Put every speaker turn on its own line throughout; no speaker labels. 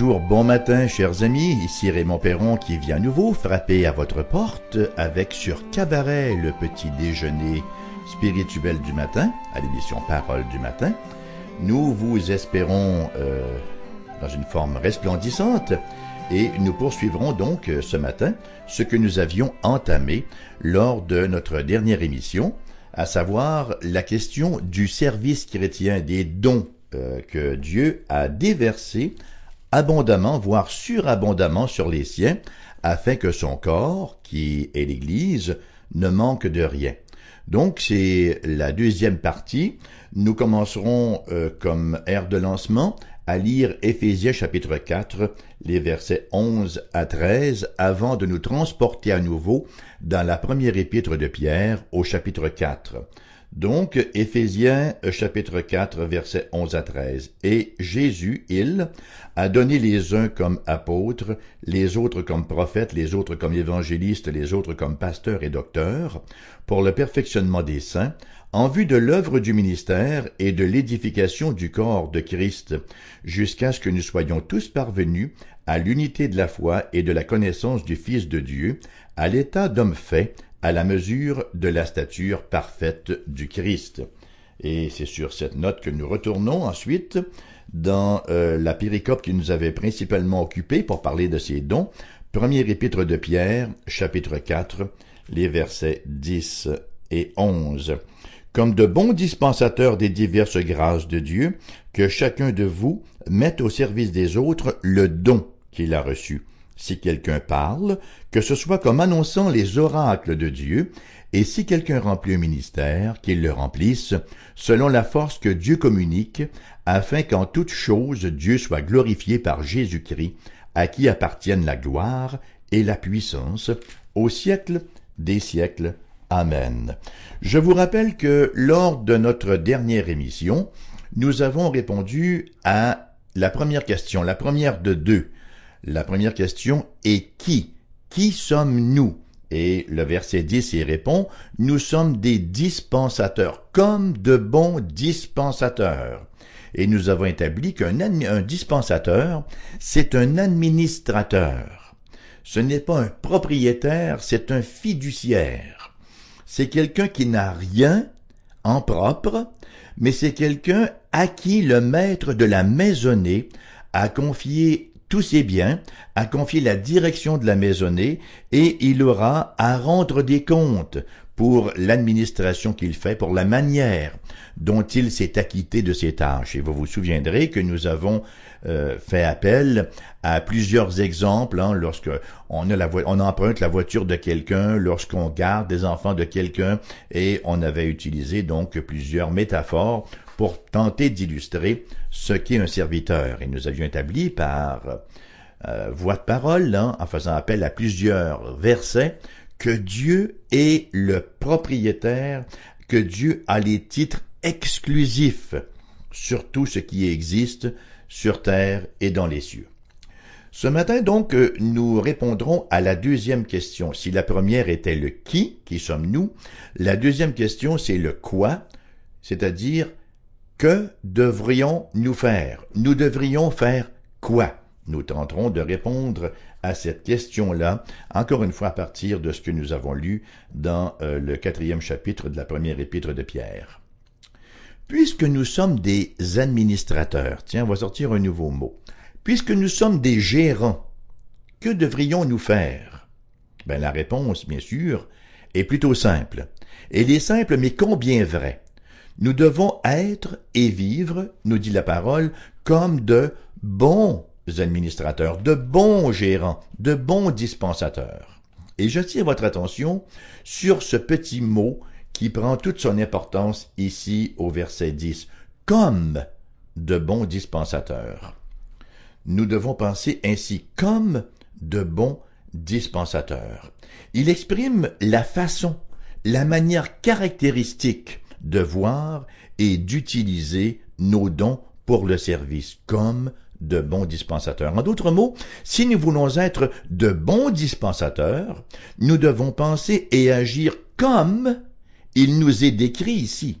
bonjour, bon matin, chers amis. Ici Raymond Perron qui vient à nouveau frapper à votre porte avec sur Cabaret le petit déjeuner spirituel du matin, à l'émission Parole du matin. Nous vous espérons euh, dans une forme resplendissante et nous poursuivrons donc euh, ce matin ce que nous avions entamé lors de notre dernière émission, à savoir la question du service chrétien des dons euh, que Dieu a déversés abondamment, voire surabondamment sur les siens, afin que son corps, qui est l'Église, ne manque de rien. Donc c'est la deuxième partie. Nous commencerons euh, comme air de lancement à lire Éphésiens chapitre 4, les versets 11 à 13, avant de nous transporter à nouveau dans la première épître de Pierre au chapitre 4. Donc, Éphésiens chapitre 4, versets 11 à 13. Et Jésus, il, a donné les uns comme apôtres, les autres comme prophètes, les autres comme évangélistes, les autres comme pasteurs et docteurs, pour le perfectionnement des saints, en vue de l'œuvre du ministère et de l'édification du corps de Christ, jusqu'à ce que nous soyons tous parvenus à l'unité de la foi et de la connaissance du Fils de Dieu, à l'état d'homme fait, à la mesure de la stature parfaite du Christ. Et c'est sur cette note que nous retournons ensuite dans euh, la péricope qui nous avait principalement occupé pour parler de ces dons. Premier épître de Pierre, chapitre 4, les versets 10 et 11. Comme de bons dispensateurs des diverses grâces de Dieu, que chacun de vous mette au service des autres le don qu'il a reçu si quelqu'un parle, que ce soit comme annonçant les oracles de Dieu, et si quelqu'un remplit un ministère, qu'il le remplisse, selon la force que Dieu communique, afin qu'en toute chose Dieu soit glorifié par Jésus-Christ, à qui appartiennent la gloire et la puissance, au siècle des siècles. Amen. Je vous rappelle que lors de notre dernière émission, nous avons répondu à la première question, la première de deux, la première question est qui? Qui sommes-nous? Et le verset 10 y répond, Nous sommes des dispensateurs, comme de bons dispensateurs. Et nous avons établi qu'un dispensateur, c'est un administrateur. Ce n'est pas un propriétaire, c'est un fiduciaire. C'est quelqu'un qui n'a rien en propre, mais c'est quelqu'un à qui le maître de la maisonnée a confié tous ses biens, à confier la direction de la maisonnée, et il aura à rendre des comptes pour l'administration qu'il fait, pour la manière dont il s'est acquitté de ses tâches. Et vous vous souviendrez que nous avons euh, fait appel à plusieurs exemples hein, lorsque on, emprunte la voiture de quelqu'un, lorsqu'on garde des enfants de quelqu'un, et on avait utilisé donc plusieurs métaphores pour tenter d'illustrer ce qu'est un serviteur. Et nous avions établi par euh, voix de parole, hein, en faisant appel à plusieurs versets, que Dieu est le propriétaire, que Dieu a les titres exclusifs sur tout ce qui existe sur terre et dans les cieux. Ce matin donc, euh, nous répondrons à la deuxième question. Si la première était le qui, qui sommes-nous, la deuxième question c'est le quoi, c'est-à-dire que devrions-nous faire? Nous devrions faire quoi? Nous tenterons de répondre à cette question-là, encore une fois à partir de ce que nous avons lu dans euh, le quatrième chapitre de la première épître de Pierre. Puisque nous sommes des administrateurs, tiens, on va sortir un nouveau mot. Puisque nous sommes des gérants, que devrions-nous faire? Ben, La réponse, bien sûr, est plutôt simple. Elle est simple, mais combien vraie? Nous devons être et vivre, nous dit la parole, comme de bons administrateurs, de bons gérants, de bons dispensateurs. Et je tire votre attention sur ce petit mot qui prend toute son importance ici au verset 10, comme de bons dispensateurs. Nous devons penser ainsi comme de bons dispensateurs. Il exprime la façon, la manière caractéristique de voir et d'utiliser nos dons pour le service comme de bons dispensateurs. En d'autres mots, si nous voulons être de bons dispensateurs, nous devons penser et agir comme il nous est décrit ici.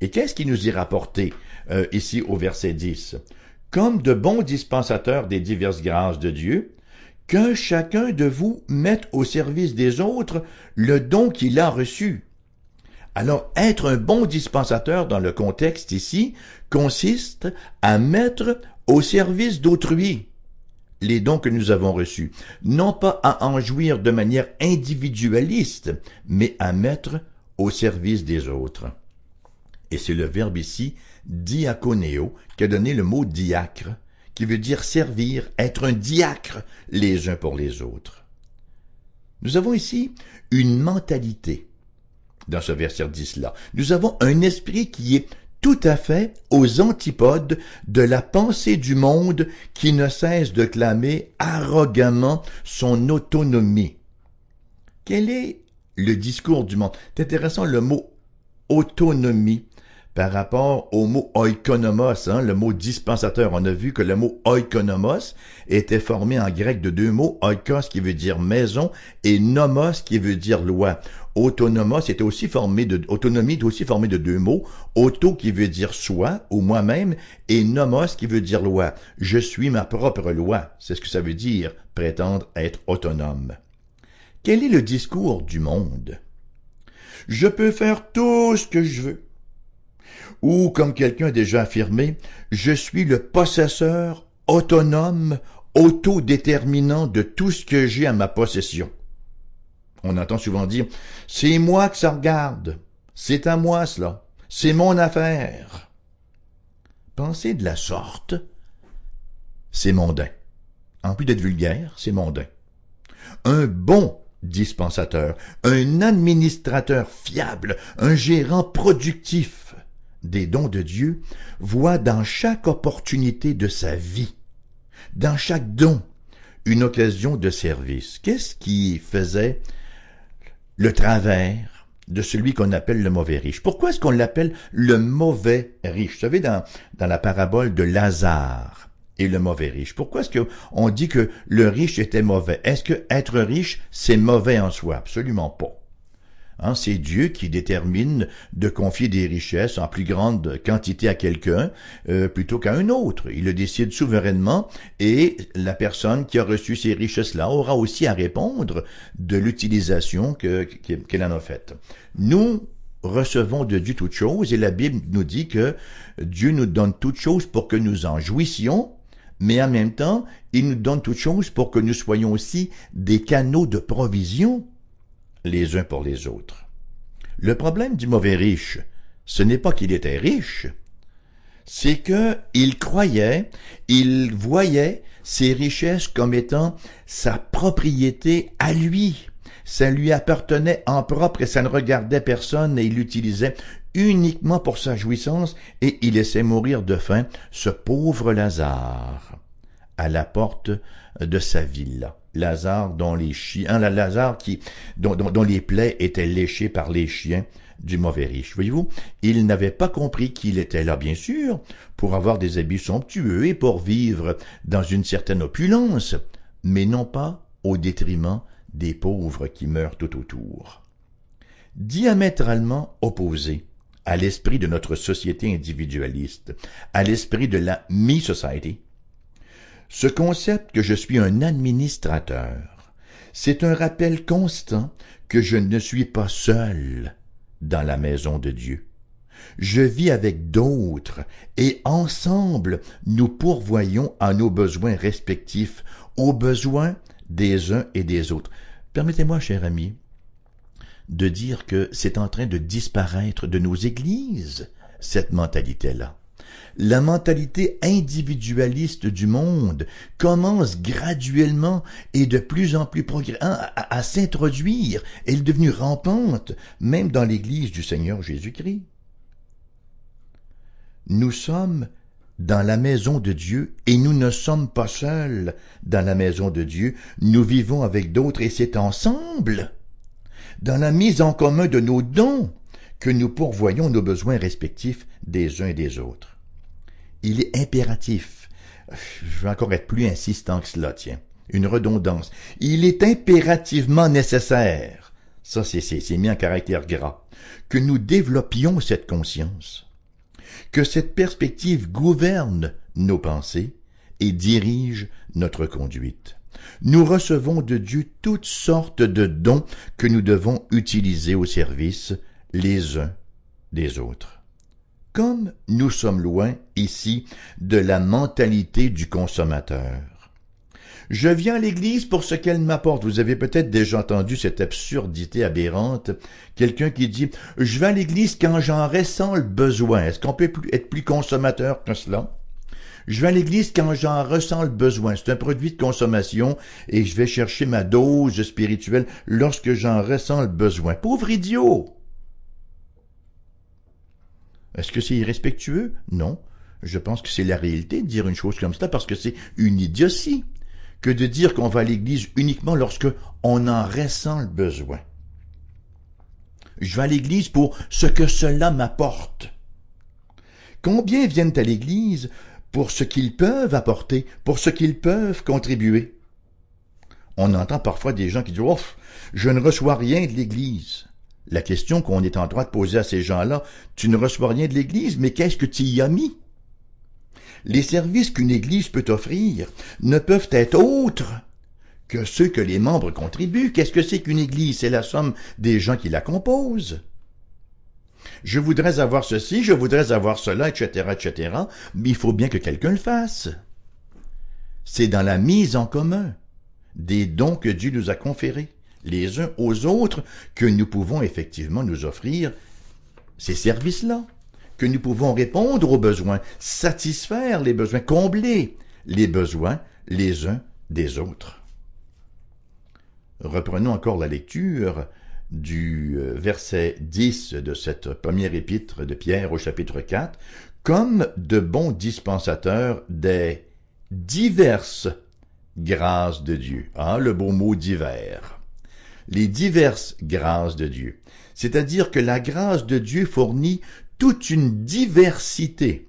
Et qu'est-ce qui nous est rapporté euh, ici au verset 10 comme de bons dispensateurs des diverses grâces de Dieu, qu'un chacun de vous mette au service des autres le don qu'il a reçu. Alors, être un bon dispensateur dans le contexte ici consiste à mettre au service d'autrui les dons que nous avons reçus, non pas à en jouir de manière individualiste, mais à mettre au service des autres. Et c'est le verbe ici, diaconéo, qui a donné le mot diacre, qui veut dire servir, être un diacre les uns pour les autres. Nous avons ici une mentalité dans ce verset 10-là. Nous avons un esprit qui est tout à fait aux antipodes de la pensée du monde qui ne cesse de clamer arrogamment son autonomie. Quel est le discours du monde? C'est intéressant le mot autonomie par rapport au mot oikonomos, hein, le mot dispensateur. On a vu que le mot oikonomos était formé en grec de deux mots, oikos qui veut dire maison et nomos qui veut dire loi. Autonomos était aussi formé de, autonomie est aussi formé de deux mots, auto qui veut dire soi ou moi-même et nomos qui veut dire loi. Je suis ma propre loi. C'est ce que ça veut dire, prétendre être autonome. Quel est le discours du monde? Je peux faire tout ce que je veux ou, comme quelqu'un a déjà affirmé, je suis le possesseur autonome, autodéterminant de tout ce que j'ai à ma possession. On entend souvent dire, c'est moi que ça regarde, c'est à moi cela, c'est mon affaire. Penser de la sorte, c'est mondain. En plus d'être vulgaire, c'est mondain. Un bon dispensateur, un administrateur fiable, un gérant productif, des dons de Dieu voit dans chaque opportunité de sa vie, dans chaque don, une occasion de service. Qu'est-ce qui faisait le travers de celui qu'on appelle le mauvais riche? Pourquoi est-ce qu'on l'appelle le mauvais riche? Vous savez, dans, la parabole de Lazare et le mauvais riche, pourquoi est-ce qu'on dit que le riche était mauvais? Est-ce que être riche, c'est mauvais en soi? Absolument pas. Hein, c'est Dieu qui détermine de confier des richesses en plus grande quantité à quelqu'un euh, plutôt qu'à un autre. Il le décide souverainement et la personne qui a reçu ces richesses-là aura aussi à répondre de l'utilisation qu'elle en a faite. Nous recevons de Dieu toutes choses et la Bible nous dit que Dieu nous donne toutes choses pour que nous en jouissions mais en même temps, il nous donne toutes choses pour que nous soyons aussi des canaux de provision les uns pour les autres. Le problème du mauvais riche, ce n'est pas qu'il était riche, c'est que il croyait, il voyait ses richesses comme étant sa propriété à lui. Ça lui appartenait en propre et ça ne regardait personne et il l'utilisait uniquement pour sa jouissance et il laissait mourir de faim ce pauvre Lazare à la porte de sa villa. Lazare dont les chiens, la Lazare qui, dont, dont, les plaies étaient léchées par les chiens du mauvais riche. Voyez-vous, il n'avait pas compris qu'il était là, bien sûr, pour avoir des habits somptueux et pour vivre dans une certaine opulence, mais non pas au détriment des pauvres qui meurent tout autour. Diamétralement opposé à l'esprit de notre société individualiste, à l'esprit de la me-society, ce concept que je suis un administrateur, c'est un rappel constant que je ne suis pas seul dans la maison de Dieu. Je vis avec d'autres et ensemble nous pourvoyons à nos besoins respectifs, aux besoins des uns et des autres. Permettez-moi, cher ami, de dire que c'est en train de disparaître de nos églises, cette mentalité-là la mentalité individualiste du monde commence graduellement et de plus en plus à, à s'introduire. Elle est devenue rampante, même dans l'Église du Seigneur Jésus-Christ. Nous sommes dans la maison de Dieu et nous ne sommes pas seuls dans la maison de Dieu, nous vivons avec d'autres et c'est ensemble, dans la mise en commun de nos dons, que nous pourvoyons nos besoins respectifs des uns et des autres il est impératif. Je vais encore être plus insistant que cela, tiens. Une redondance. Il est impérativement nécessaire, ça c'est mis en caractère gras, que nous développions cette conscience. Que cette perspective gouverne nos pensées et dirige notre conduite. Nous recevons de Dieu toutes sortes de dons que nous devons utiliser au service les uns des autres. Comme nous sommes loin ici de la mentalité du consommateur, je viens à l'église pour ce qu'elle m'apporte. Vous avez peut-être déjà entendu cette absurdité aberrante. Quelqu'un qui dit, je vais à l'église quand j'en ressens le besoin. Est-ce qu'on peut être plus consommateur que cela? Je vais à l'église quand j'en ressens le besoin. C'est un produit de consommation et je vais chercher ma dose spirituelle lorsque j'en ressens le besoin. Pauvre idiot! Est-ce que c'est irrespectueux? Non. Je pense que c'est la réalité de dire une chose comme ça parce que c'est une idiotie que de dire qu'on va à l'église uniquement lorsque on en ressent le besoin. Je vais à l'église pour ce que cela m'apporte. Combien viennent à l'église pour ce qu'ils peuvent apporter, pour ce qu'ils peuvent contribuer? On entend parfois des gens qui disent Ouf, je ne reçois rien de l'Église. La question qu'on est en droit de poser à ces gens-là, tu ne reçois rien de l'Église, mais qu'est-ce que tu y as mis? les services qu'une Église peut offrir ne peuvent être autres que ceux que les membres contribuent. Qu'est-ce que c'est qu'une Église? C'est la somme des gens qui la composent. Je voudrais avoir ceci, je voudrais avoir cela, etc., etc., mais il faut bien que quelqu'un le fasse. C'est dans la mise en commun des dons que Dieu nous a conférés, les uns aux autres, que nous pouvons effectivement nous offrir ces services-là que nous pouvons répondre aux besoins, satisfaire les besoins, combler les besoins les uns des autres. Reprenons encore la lecture du euh, verset 10 de cette première épître de Pierre au chapitre 4, comme de bons dispensateurs des diverses grâces de Dieu. Ah, le beau mot divers. Les diverses grâces de Dieu. C'est-à-dire que la grâce de Dieu fournit toute une diversité,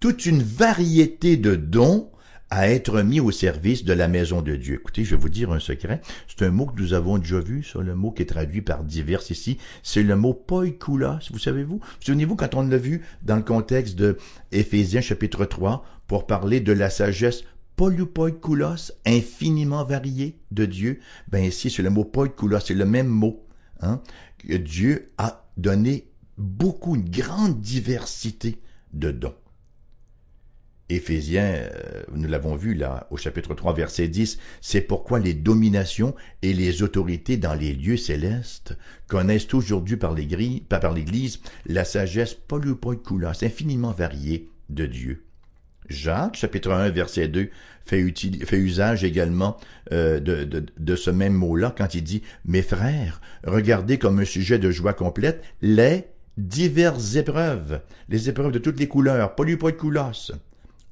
toute une variété de dons à être mis au service de la maison de Dieu. Écoutez, je vais vous dire un secret. C'est un mot que nous avons déjà vu, ça, le mot qui est traduit par divers ici. C'est le mot poikoulos, vous savez-vous? Souvenez-vous quand on l'a vu dans le contexte de Éphésiens chapitre 3 pour parler de la sagesse polypoikoulos, infiniment variée de Dieu. Ben ici, c'est le mot poikoulos, c'est le même mot, hein, que Dieu a donné beaucoup, une grande diversité de dons. Éphésiens, euh, nous l'avons vu là au chapitre 3 verset 10, c'est pourquoi les dominations et les autorités dans les lieux célestes connaissent aujourd'hui par l'Église la sagesse polypoikoulos, infiniment variée de Dieu. Jacques, chapitre 1, verset 2, fait, usage également euh, de, ce même mot-là quand il dit « Mes frères, regardez comme un sujet de joie complète les diverses épreuves, les épreuves de toutes les couleurs, polypoïkoulos,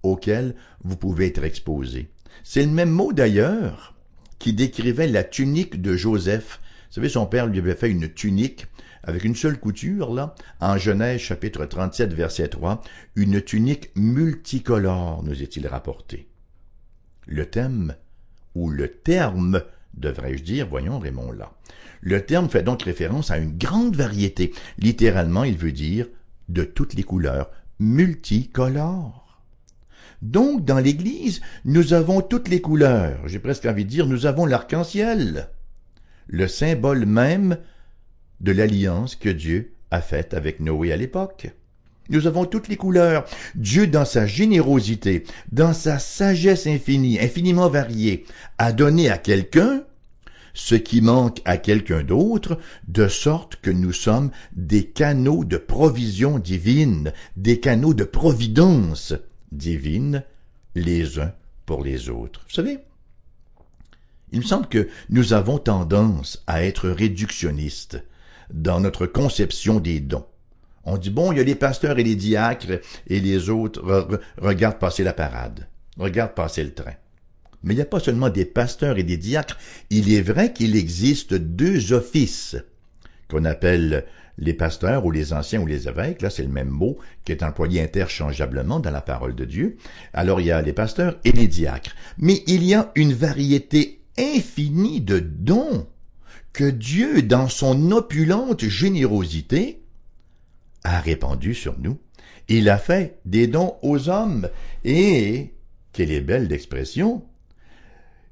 auxquelles vous pouvez être exposé. C'est le même mot d'ailleurs qui décrivait la tunique de Joseph. Vous savez, son père lui avait fait une tunique avec une seule couture, là, en Genèse chapitre 37, verset 3, une tunique multicolore, nous est-il rapporté. Le thème, ou le terme, devrais-je dire, voyons Raymond là, le terme fait donc référence à une grande variété. Littéralement, il veut dire de toutes les couleurs, multicolores. Donc, dans l'Église, nous avons toutes les couleurs. J'ai presque envie de dire, nous avons l'arc-en-ciel, le symbole même de l'alliance que Dieu a faite avec Noé à l'époque. Nous avons toutes les couleurs. Dieu, dans sa générosité, dans sa sagesse infinie, infiniment variée, a donné à quelqu'un ce qui manque à quelqu'un d'autre, de sorte que nous sommes des canaux de provision divine, des canaux de providence divine, les uns pour les autres. Vous savez, il me semble que nous avons tendance à être réductionnistes dans notre conception des dons. On dit, bon, il y a les pasteurs et les diacres, et les autres regardent passer la parade, regardent passer le train. Mais il n'y a pas seulement des pasteurs et des diacres, il est vrai qu'il existe deux offices qu'on appelle les pasteurs ou les anciens ou les évêques, là c'est le même mot qui est employé interchangeablement dans la parole de Dieu. Alors il y a les pasteurs et les diacres. Mais il y a une variété infinie de dons que Dieu, dans son opulente générosité, a répandu sur nous. Il a fait des dons aux hommes et, quelle est belle l'expression,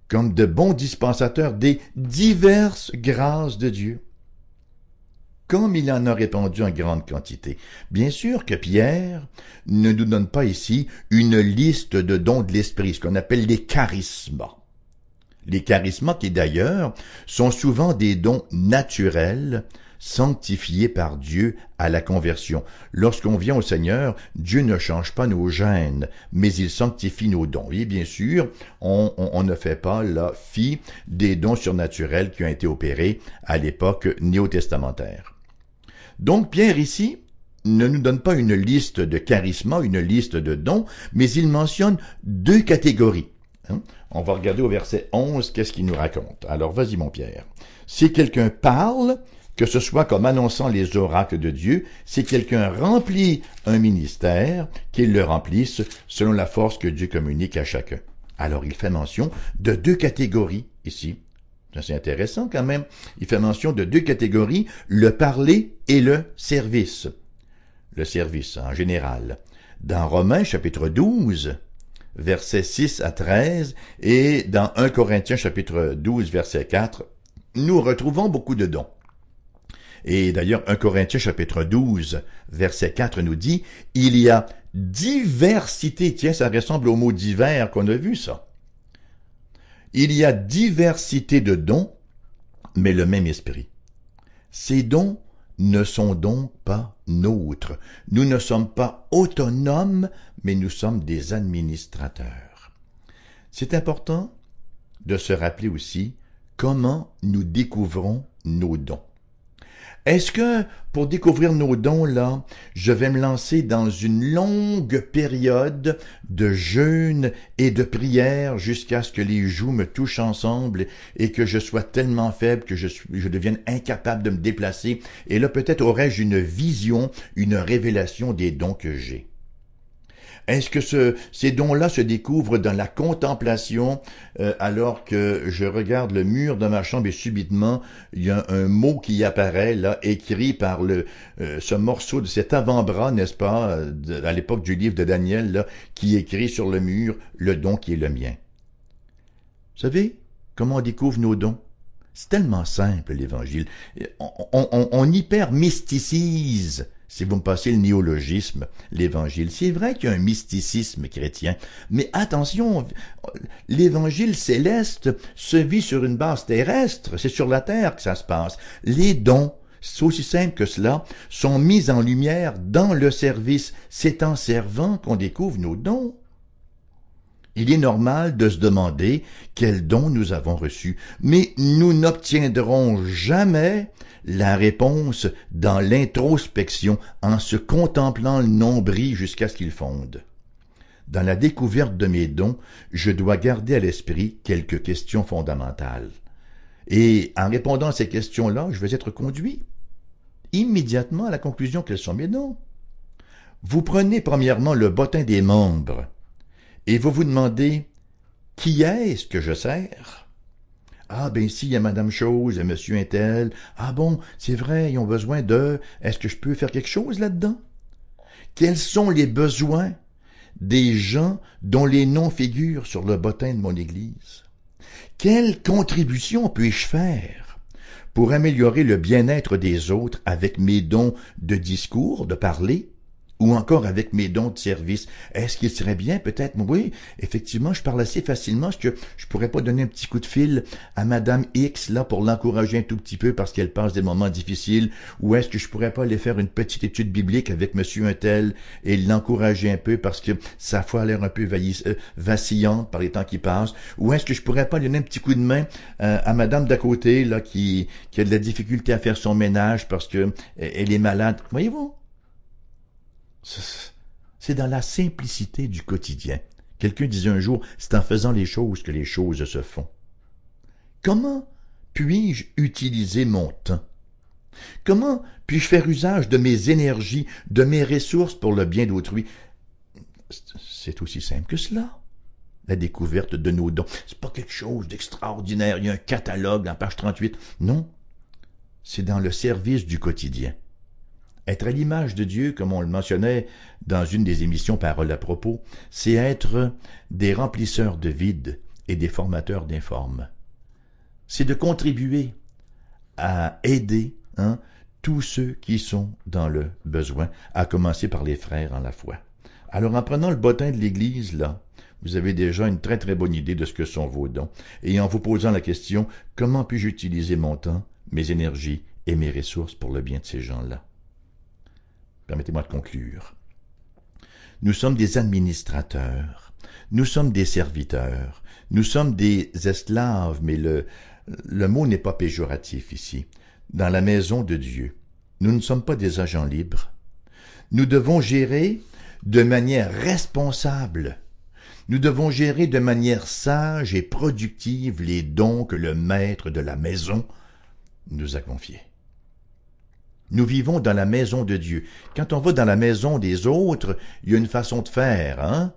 comme de bons dispensateurs des diverses grâces de Dieu. Comme il en a répandu en grande quantité. Bien sûr que Pierre ne nous donne pas ici une liste de dons de l'esprit, ce qu'on appelle les charismes. Les qui d'ailleurs sont souvent des dons naturels sanctifiés par Dieu à la conversion. Lorsqu'on vient au Seigneur, Dieu ne change pas nos gènes, mais il sanctifie nos dons. Et bien sûr, on, ne fait pas la fi des dons surnaturels qui ont été opérés à l'époque néo-testamentaire. Donc Pierre ici ne nous donne pas une liste de charismes, une liste de dons, mais il mentionne deux catégories. Hein. On va regarder au verset 11 qu'est-ce qu'il nous raconte. Alors vas-y mon Pierre. Si quelqu'un parle, que ce soit comme annonçant les oracles de Dieu, si quelqu'un remplit un ministère, qu'il le remplisse selon la force que Dieu communique à chacun. Alors il fait mention de deux catégories ici. C'est intéressant quand même. Il fait mention de deux catégories, le parler et le service. Le service en général. Dans Romains chapitre 12, versets 6 à 13, et dans 1 Corinthiens chapitre 12, verset 4, nous retrouvons beaucoup de dons. Et d'ailleurs, 1 Corinthiens chapitre 12, verset 4 nous dit, il y a diversité, tiens, ça ressemble au mot divers qu'on a vu ça. Il y a diversité de dons, mais le même esprit. Ces dons ne sont donc pas Nous ne sommes pas autonomes, mais nous sommes des administrateurs. C'est important de se rappeler aussi comment nous découvrons nos dons. Est-ce que pour découvrir nos dons là, je vais me lancer dans une longue période de jeûne et de prière jusqu'à ce que les joues me touchent ensemble et que je sois tellement faible que je, devienne incapable de me déplacer? Et là peut-être aurais-je une vision, une révélation des dons que j'ai. Est-ce que ce, ces dons-là se découvrent dans la contemplation euh, alors que je regarde le mur de ma chambre et subitement il y a un mot qui apparaît là écrit par le euh, ce morceau de cet avant-bras n'est-ce pas à l'époque du livre de Daniel là qui écrit sur le mur le don qui est le mien. Vous savez comment on découvre nos dons? C'est tellement simple l'Évangile. On, on, on hyper mysticise si vous me passez le néologisme, l'évangile. C'est vrai qu'il y a un mysticisme chrétien, mais attention, l'évangile céleste se vit sur une base terrestre, c'est sur la terre que ça se passe. Les dons, c'est aussi simple que cela, sont mis en lumière dans le service. C'est en servant qu'on découvre nos dons. Il est normal de se demander quels dons nous avons reçus, mais nous n'obtiendrons jamais la réponse dans l'introspection en se contemplant le nombril jusqu'à ce qu'il fonde. Dans la découverte de mes dons, je dois garder à l'esprit quelques questions fondamentales. Et en répondant à ces questions-là, je vais être conduit immédiatement à la conclusion qu'elles sont mes dons. Vous prenez premièrement le bottin des membres et vous vous demandez qui est-ce que je sers? Ah, ben ici, il y a Madame Chose et Monsieur Intel. Ah bon, c'est vrai, ils ont besoin de... Est-ce que je peux faire quelque chose là-dedans? Quels sont les besoins des gens dont les noms figurent sur le bottin de mon Église? Quelle contribution puis-je faire pour améliorer le bien-être des autres avec mes dons de discours, de parler, ou encore avec mes dons de service. Est-ce qu'il serait bien peut-être, oui, effectivement, je parle assez facilement, est-ce que je pourrais pas donner un petit coup de fil à Madame X là pour l'encourager un tout petit peu parce qu'elle passe des moments difficiles, ou est-ce que je pourrais pas aller faire une petite étude biblique avec Monsieur Untel et l'encourager un peu parce que sa foi a l'air un peu euh, vacillante par les temps qui passent, ou est-ce que je pourrais pas donner un petit coup de main euh, à Madame d'à côté là qui, qui a de la difficulté à faire son ménage parce que elle est malade, voyez-vous? C'est dans la simplicité du quotidien. Quelqu'un disait un jour, c'est en faisant les choses que les choses se font. Comment puis-je utiliser mon temps? Comment puis-je faire usage de mes énergies, de mes ressources pour le bien d'autrui? C'est aussi simple que cela. La découverte de nos dons. C'est pas quelque chose d'extraordinaire. Il y a un catalogue en page 38. Non. C'est dans le service du quotidien Être à l'image de Dieu, comme on le mentionnait dans une des émissions Paroles à propos, c'est être des remplisseurs de vide et des formateurs d'informes. C'est de contribuer à aider hein, tous ceux qui sont dans le besoin, à commencer par les frères en la foi. Alors en prenant le bottin de l'Église, là, vous avez déjà une très très bonne idée de ce que sont vos dons, et en vous posant la question, comment puis-je utiliser mon temps, mes énergies et mes ressources pour le bien de ces gens-là? Permettez-moi de conclure. Nous sommes des administrateurs, nous sommes des serviteurs, nous sommes des esclaves, mais le, le mot n'est pas péjoratif ici. Dans la maison de Dieu, nous ne sommes pas des agents libres. Nous devons gérer de manière responsable. Nous devons gérer de manière sage et productive les dons que le maître de la maison nous a confiés. Nous vivons dans la maison de Dieu. Quand on va dans la maison des autres, il y a une façon de faire, hein?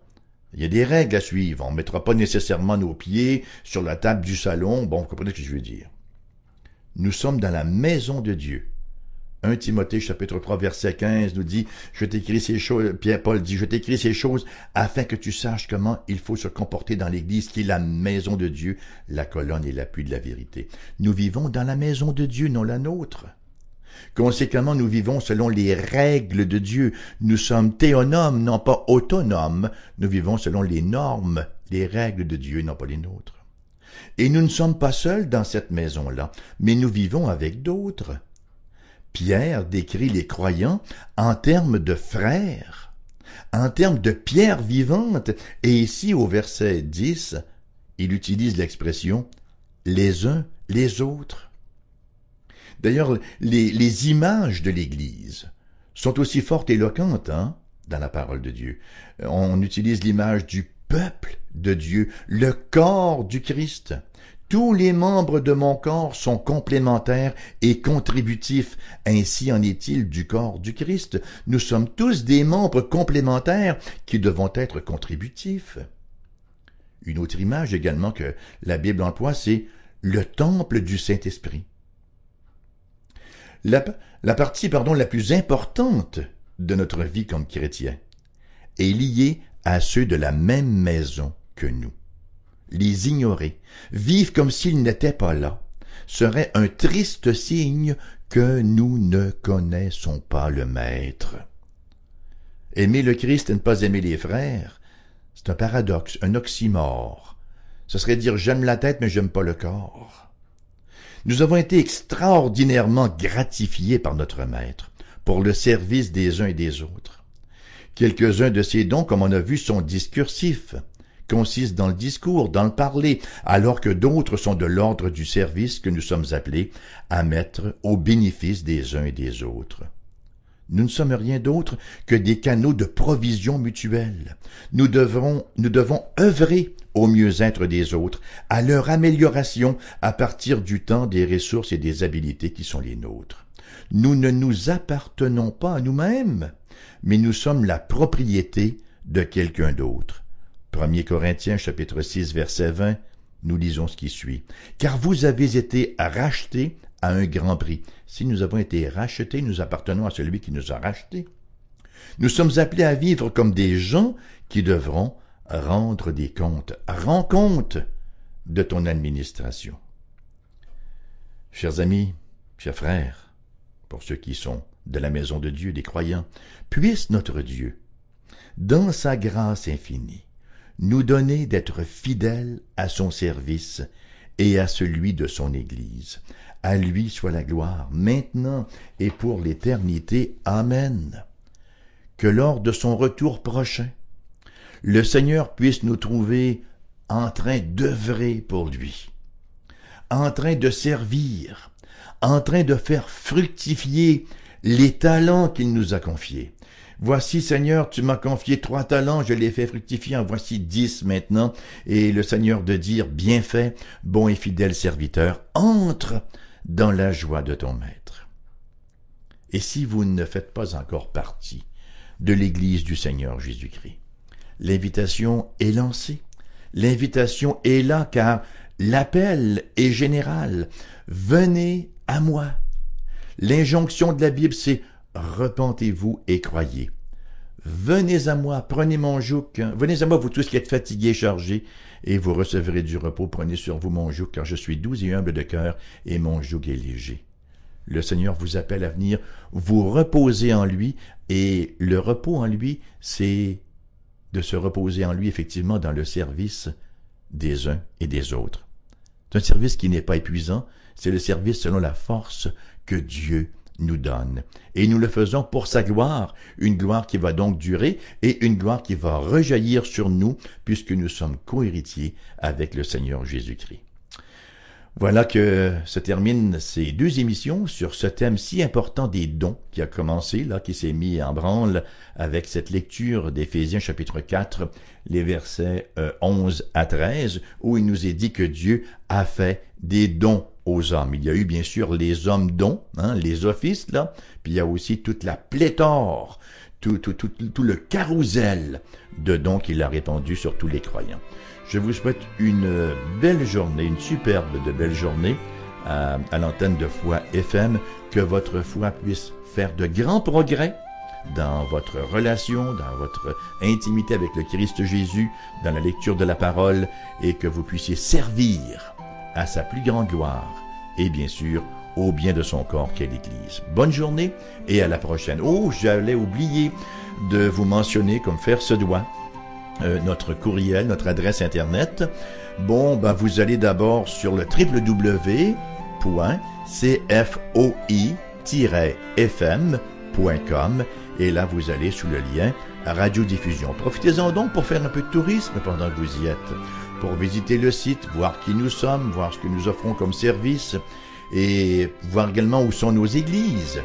Il y a des règles à suivre. On ne mettra pas nécessairement nos pieds sur la table du salon. Bon, vous comprenez ce que je veux dire. Nous sommes dans la maison de Dieu. 1 Timothée chapitre 3 verset 15 nous dit, je t'écris ces choses, Pierre-Paul dit, je t'écris ces choses afin que tu saches comment il faut se comporter dans l'église qui est la maison de Dieu, la colonne et l'appui de la vérité. Nous vivons dans la maison de Dieu, non la nôtre. Conséquemment, nous vivons selon les règles de Dieu. Nous sommes théonomes, non pas autonomes. Nous vivons selon les normes, les règles de Dieu, non pas les nôtres. Et nous ne sommes pas seuls dans cette maison-là, mais nous vivons avec d'autres. Pierre décrit les croyants en termes de frères, en termes de pierres vivantes, et ici au verset 10, il utilise l'expression les uns les autres. D'ailleurs, les, images de l'Église sont aussi fortes et éloquentes hein, dans la parole de Dieu. On utilise l'image du peuple de Dieu, le corps du Christ. Tous les membres de mon corps sont complémentaires et contributifs. Ainsi en est-il du corps du Christ. Nous sommes tous des membres complémentaires qui devons être contributifs. Une autre image également que la Bible emploie, c'est le temple du Saint-Esprit. La, partie pardon, la plus importante de notre vie comme chrétien est liée à ceux de la même maison que nous les ignorer, vivre comme s'ils n'étaient pas là, serait un triste signe que nous ne connaissons pas le Maître. Aimer le Christ et ne pas aimer les frères, c'est un paradoxe, un oxymore. Ce serait dire j'aime la tête mais j'aime pas le corps. Nous avons été extraordinairement gratifiés par notre Maître pour le service des uns et des autres. Quelques-uns de ces dons, comme on a vu, sont discursifs consiste dans le discours, dans le parler, alors que d'autres sont de l'ordre du service que nous sommes appelés à mettre au bénéfice des uns et des autres. Nous ne sommes rien d'autre que des canaux de provision mutuelle. Nous devons, nous œuvrer au mieux-être des autres, à leur amélioration à partir du temps, des ressources et des habiletés qui sont les nôtres. Nous ne nous appartenons pas à nous-mêmes, mais nous sommes la propriété de quelqu'un d'autre. 1 Corinthiens chapitre 6 verset 20, nous lisons ce qui suit. Car vous avez été rachetés à un grand prix. Si nous avons été rachetés, nous appartenons à celui qui nous a rachetés. Nous sommes appelés à vivre comme des gens qui devront rendre des comptes. Rends compte de ton administration. Chers amis, chers frères, pour ceux qui sont de la maison de Dieu, des croyants, puisse notre Dieu, dans sa grâce infinie, nous donner d'être fidèles à son service et à celui de son Église. À lui soit la gloire, maintenant et pour l'éternité. Amen. Que lors de son retour prochain, le Seigneur puisse nous trouver en train d'œuvrer pour lui, en train de servir, en train de faire fructifier les talents qu'il nous a confiés, Voici, Seigneur, tu m'as confié trois talents, je les fais fructifier, en voici dix maintenant. Et le Seigneur de dire, bien fait, bon et fidèle serviteur, entre dans la joie de ton Maître. Et si vous ne faites pas encore partie de l'Église du Seigneur Jésus-Christ, l'invitation est lancée. L'invitation est là car l'appel est général. Venez à moi. L'injonction de la Bible, c'est repentez-vous et croyez. Venez à moi, prenez mon joug, venez à moi, vous tous qui êtes fatigués chargés, et vous recevrez du repos. Prenez sur vous mon joug, car je suis doux et humble de cœur, et mon joug est léger. Le Seigneur vous appelle à venir vous reposer en lui, et le repos en lui, c'est de se reposer en lui effectivement dans le service des uns et des autres. C'est un service qui n'est pas épuisant, c'est le service selon la force que Dieu nous donne. Et nous le faisons pour sa gloire, une gloire qui va donc durer et une gloire qui va rejaillir sur nous puisque nous sommes cohéritiers avec le Seigneur Jésus-Christ. Voilà que se terminent ces deux émissions sur ce thème si important des dons qui a commencé, là, qui s'est mis en branle avec cette lecture d'Éphésiens chapitre 4, les versets 11 euh, à 13, où il nous est dit que Dieu a fait des dons aux hommes. Il y a eu bien sûr les hommes dons, hein, les offices, là, puis il y a aussi toute la pléthore, tout, tout, tout, le carrousel de dons qu'il a répandu sur tous les croyants. Je vous souhaite une belle journée, une superbe de belle journée à, l'antenne de Foi FM, que votre foi puisse faire de grands progrès dans votre relation, dans votre intimité avec le Christ Jésus, dans la lecture de la parole, et que vous puissiez servir à sa plus grande gloire, et bien sûr au bien de son corps qu'est l'Église. Bonne journée et à la prochaine. Oh, j'allais oublier de vous mentionner, comme faire se doit, euh, notre courriel, notre adresse Internet. Bon, ben vous allez d'abord sur le www.cfoi-fm.com et là vous allez sous le lien radiodiffusion. Profitez-en donc pour faire un peu de tourisme pendant que vous y êtes, pour visiter le site, voir qui nous sommes, voir ce que nous offrons comme service et voir également où sont nos églises.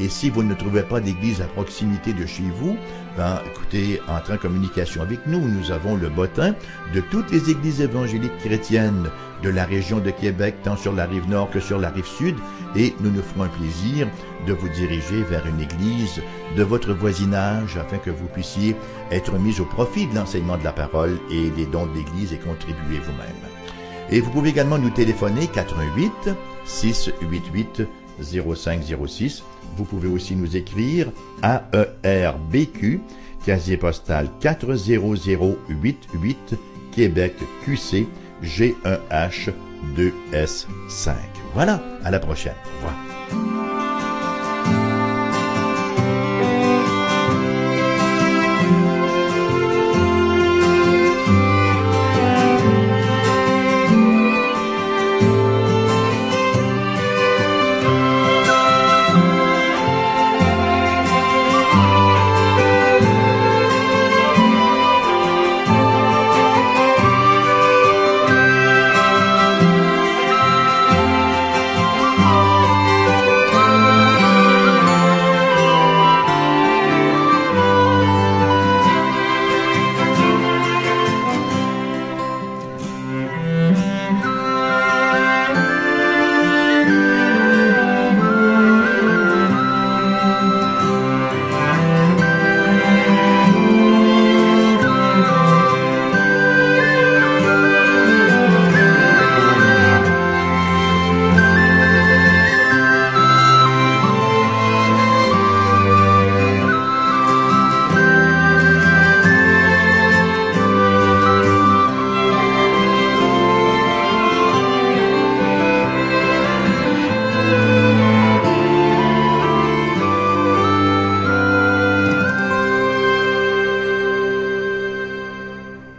Et si vous ne trouvez pas d'église à proximité de chez vous, ben, écoutez, entrez en communication avec nous. Nous avons le bottin de toutes les églises évangéliques chrétiennes de la région de Québec, tant sur la rive nord que sur la rive sud, et nous nous ferons un plaisir de vous diriger vers une église de votre voisinage afin que vous puissiez être mis au profit de l'enseignement de la parole et des dons de l'église et contribuer vous-même. Et vous pouvez également nous téléphoner 88 688 0506 vous pouvez aussi nous écrire à ERBQ, casier postal 40088, Québec QC G1H2S5. Voilà, à la prochaine. Au revoir.